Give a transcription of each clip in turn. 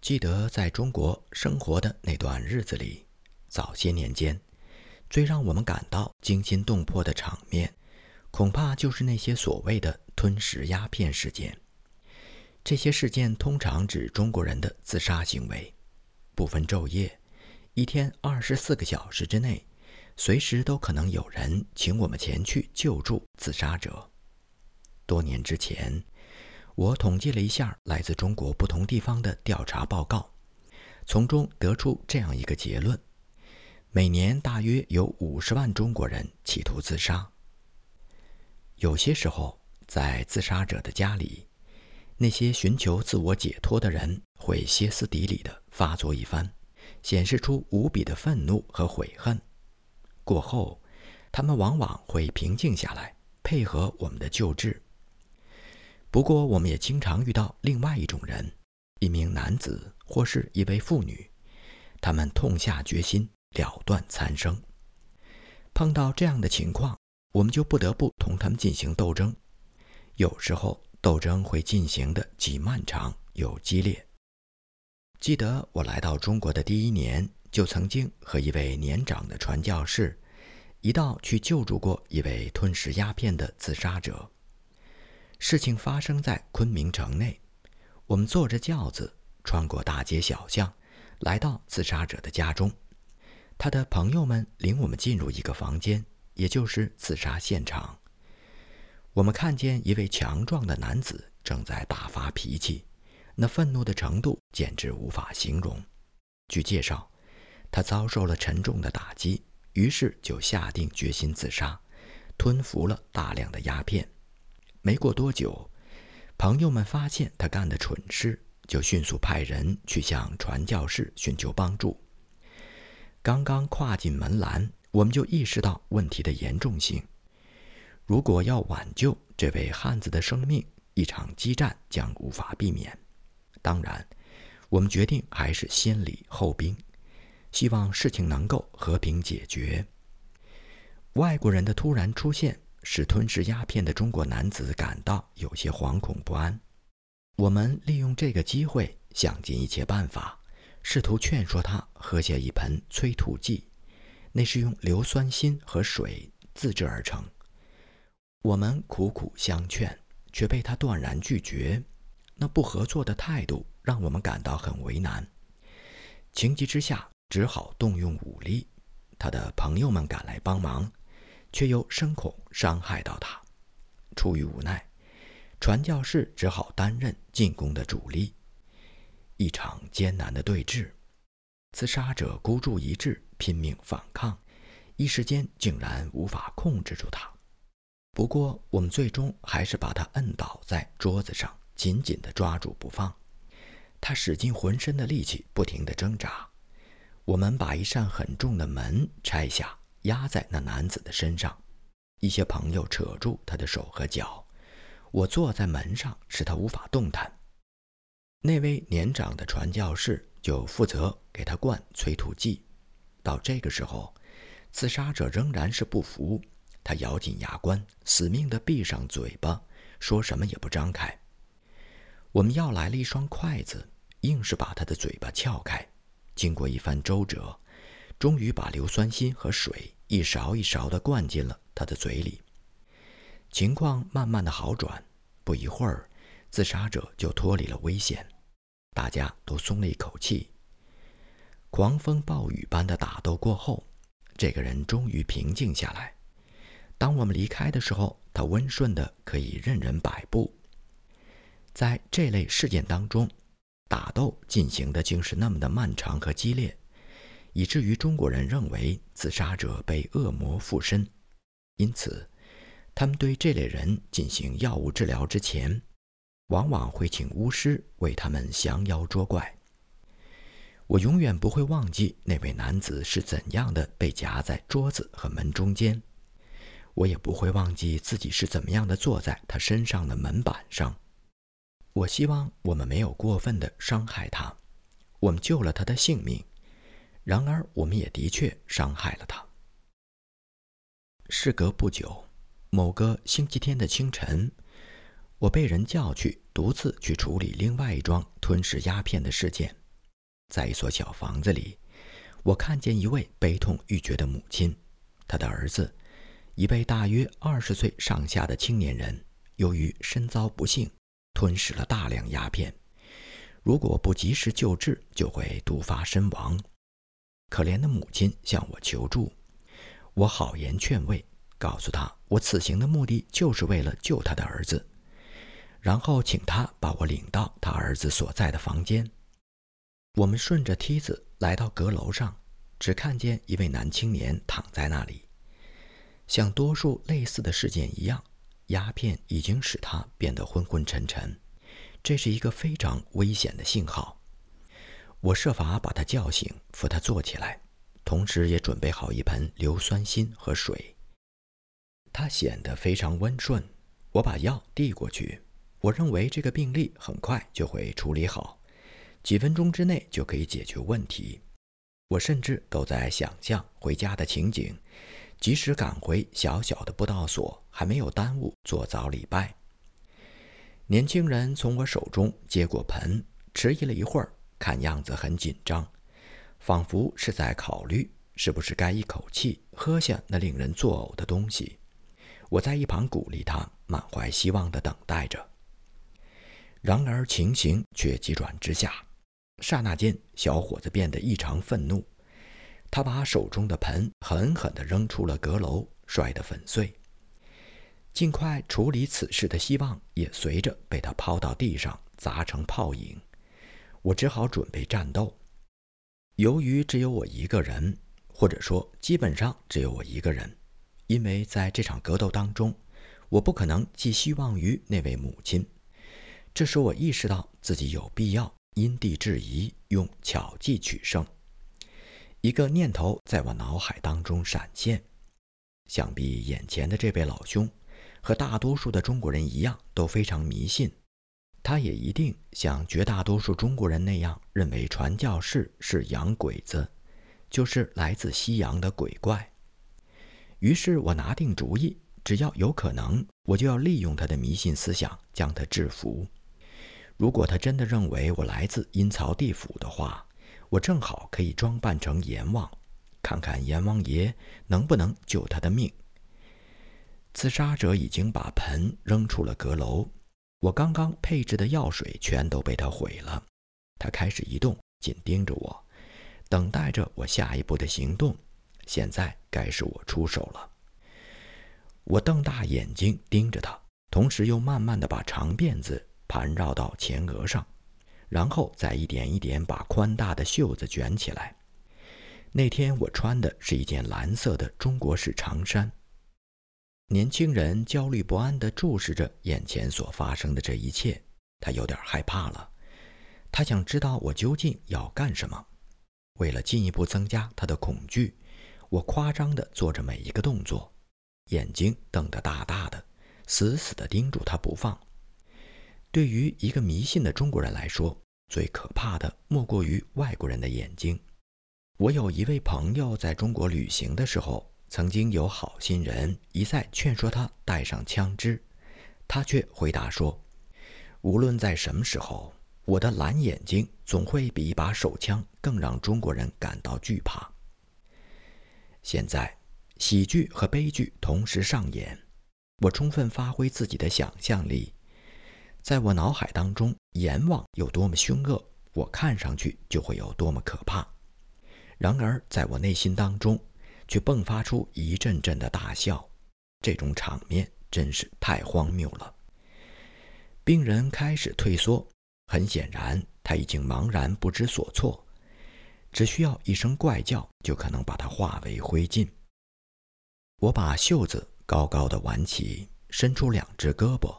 记得在中国生活的那段日子里，早些年间，最让我们感到惊心动魄的场面，恐怕就是那些所谓的吞食鸦片事件。这些事件通常指中国人的自杀行为，不分昼夜，一天二十四个小时之内，随时都可能有人请我们前去救助自杀者。多年之前。我统计了一下来自中国不同地方的调查报告，从中得出这样一个结论：每年大约有五十万中国人企图自杀。有些时候，在自杀者的家里，那些寻求自我解脱的人会歇斯底里地发作一番，显示出无比的愤怒和悔恨。过后，他们往往会平静下来，配合我们的救治。不过，我们也经常遇到另外一种人，一名男子或是一位妇女，他们痛下决心了断残生。碰到这样的情况，我们就不得不同他们进行斗争。有时候，斗争会进行的既漫长又激烈。记得我来到中国的第一年，就曾经和一位年长的传教士一道去救助过一位吞食鸦片的自杀者。事情发生在昆明城内，我们坐着轿子穿过大街小巷，来到自杀者的家中。他的朋友们领我们进入一个房间，也就是自杀现场。我们看见一位强壮的男子正在大发脾气，那愤怒的程度简直无法形容。据介绍，他遭受了沉重的打击，于是就下定决心自杀，吞服了大量的鸦片。没过多久，朋友们发现他干的蠢事，就迅速派人去向传教士寻求帮助。刚刚跨进门栏，我们就意识到问题的严重性。如果要挽救这位汉子的生命，一场激战将无法避免。当然，我们决定还是先礼后兵，希望事情能够和平解决。外国人的突然出现。使吞食鸦片的中国男子感到有些惶恐不安。我们利用这个机会，想尽一切办法，试图劝说他喝下一盆催吐剂，那是用硫酸锌和水自制而成。我们苦苦相劝，却被他断然拒绝。那不合作的态度让我们感到很为难。情急之下，只好动用武力。他的朋友们赶来帮忙。却又深恐伤害到他，出于无奈，传教士只好担任进攻的主力。一场艰难的对峙，刺杀者孤注一掷，拼命反抗，一时间竟然无法控制住他。不过，我们最终还是把他摁倒在桌子上，紧紧地抓住不放。他使尽浑身的力气，不停地挣扎。我们把一扇很重的门拆下。压在那男子的身上，一些朋友扯住他的手和脚，我坐在门上，使他无法动弹。那位年长的传教士就负责给他灌催吐剂。到这个时候，自杀者仍然是不服，他咬紧牙关，死命地闭上嘴巴，说什么也不张开。我们要来了一双筷子，硬是把他的嘴巴撬开。经过一番周折。终于把硫酸锌和水一勺一勺地灌进了他的嘴里。情况慢慢的好转，不一会儿，自杀者就脱离了危险，大家都松了一口气。狂风暴雨般的打斗过后，这个人终于平静下来。当我们离开的时候，他温顺的可以任人摆布。在这类事件当中，打斗进行的竟是那么的漫长和激烈。以至于中国人认为自杀者被恶魔附身，因此，他们对这类人进行药物治疗之前，往往会请巫师为他们降妖捉怪。我永远不会忘记那位男子是怎样的被夹在桌子和门中间，我也不会忘记自己是怎么样的坐在他身上的门板上。我希望我们没有过分的伤害他，我们救了他的性命。然而，我们也的确伤害了他。事隔不久，某个星期天的清晨，我被人叫去独自去处理另外一桩吞食鸦片的事件。在一所小房子里，我看见一位悲痛欲绝的母亲，她的儿子，一位大约二十岁上下的青年人，由于身遭不幸，吞食了大量鸦片，如果不及时救治，就会毒发身亡。可怜的母亲向我求助，我好言劝慰，告诉他我此行的目的就是为了救他的儿子，然后请他把我领到他儿子所在的房间。我们顺着梯子来到阁楼上，只看见一位男青年躺在那里。像多数类似的事件一样，鸦片已经使他变得昏昏沉沉，这是一个非常危险的信号。我设法把他叫醒，扶他坐起来，同时也准备好一盆硫酸锌和水。他显得非常温顺。我把药递过去，我认为这个病例很快就会处理好。几分钟之内就可以解决问题。我甚至都在想象回家的情景，及时赶回小小的布道所，还没有耽误做早礼拜。年轻人从我手中接过盆，迟疑了一会儿，看样子很紧张，仿佛是在考虑是不是该一口气喝下那令人作呕的东西。我在一旁鼓励他，满怀希望地等待着。然而情形却急转直下。刹那间，小伙子变得异常愤怒，他把手中的盆狠狠地扔出了阁楼，摔得粉碎。尽快处理此事的希望也随着被他抛到地上，砸成泡影。我只好准备战斗。由于只有我一个人，或者说基本上只有我一个人，因为在这场格斗当中，我不可能寄希望于那位母亲。这使我意识到自己有必要。因地制宜，用巧计取胜。一个念头在我脑海当中闪现：想必眼前的这位老兄和大多数的中国人一样，都非常迷信。他也一定像绝大多数中国人那样，认为传教士是洋鬼子，就是来自西洋的鬼怪。于是我拿定主意，只要有可能，我就要利用他的迷信思想，将他制服。如果他真的认为我来自阴曹地府的话，我正好可以装扮成阎王，看看阎王爷能不能救他的命。自杀者已经把盆扔出了阁楼，我刚刚配置的药水全都被他毁了。他开始移动，紧盯着我，等待着我下一步的行动。现在该是我出手了。我瞪大眼睛盯着他，同时又慢慢的把长辫子。盘绕到前额上，然后再一点一点把宽大的袖子卷起来。那天我穿的是一件蓝色的中国式长衫。年轻人焦虑不安地注视着眼前所发生的这一切，他有点害怕了。他想知道我究竟要干什么。为了进一步增加他的恐惧，我夸张地做着每一个动作，眼睛瞪得大大的，死死地盯住他不放。对于一个迷信的中国人来说，最可怕的莫过于外国人的眼睛。我有一位朋友在中国旅行的时候，曾经有好心人一再劝说他带上枪支，他却回答说：“无论在什么时候，我的蓝眼睛总会比一把手枪更让中国人感到惧怕。”现在，喜剧和悲剧同时上演，我充分发挥自己的想象力。在我脑海当中，阎王有多么凶恶，我看上去就会有多么可怕。然而，在我内心当中，却迸发出一阵阵的大笑。这种场面真是太荒谬了。病人开始退缩，很显然他已经茫然不知所措，只需要一声怪叫，就可能把他化为灰烬。我把袖子高高的挽起，伸出两只胳膊。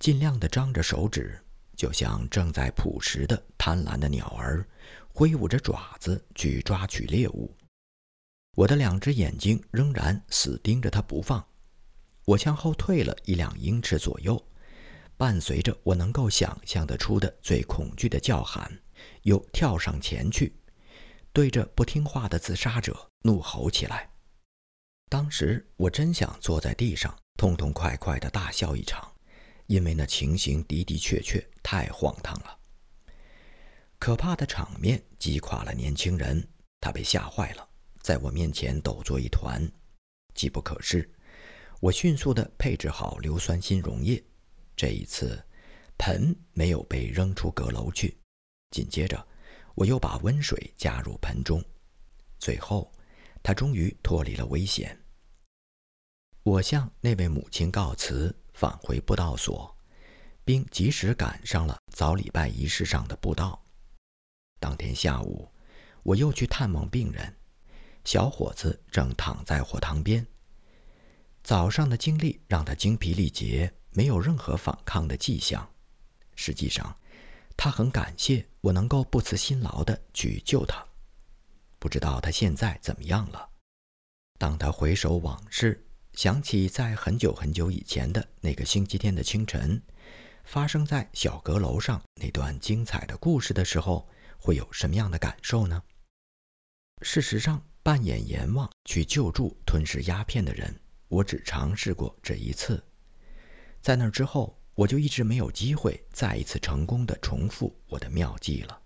尽量的张着手指，就像正在捕食的贪婪的鸟儿，挥舞着爪子去抓取猎物。我的两只眼睛仍然死盯着他不放。我向后退了一两英尺左右，伴随着我能够想象得出的最恐惧的叫喊，又跳上前去，对着不听话的自杀者怒吼起来。当时我真想坐在地上，痛痛快快的大笑一场。因为那情形的的确确太荒唐了。可怕的场面击垮了年轻人，他被吓坏了，在我面前抖作一团。机不可失，我迅速地配置好硫酸锌溶液。这一次，盆没有被扔出阁楼去。紧接着，我又把温水加入盆中。最后，他终于脱离了危险。我向那位母亲告辞，返回布道所，并及时赶上了早礼拜仪式上的布道。当天下午，我又去探望病人。小伙子正躺在火塘边。早上的经历让他精疲力竭，没有任何反抗的迹象。实际上，他很感谢我能够不辞辛劳地去救他。不知道他现在怎么样了。当他回首往事，想起在很久很久以前的那个星期天的清晨，发生在小阁楼上那段精彩的故事的时候，会有什么样的感受呢？事实上，扮演阎王去救助吞噬鸦片的人，我只尝试过这一次。在那之后，我就一直没有机会再一次成功的重复我的妙计了。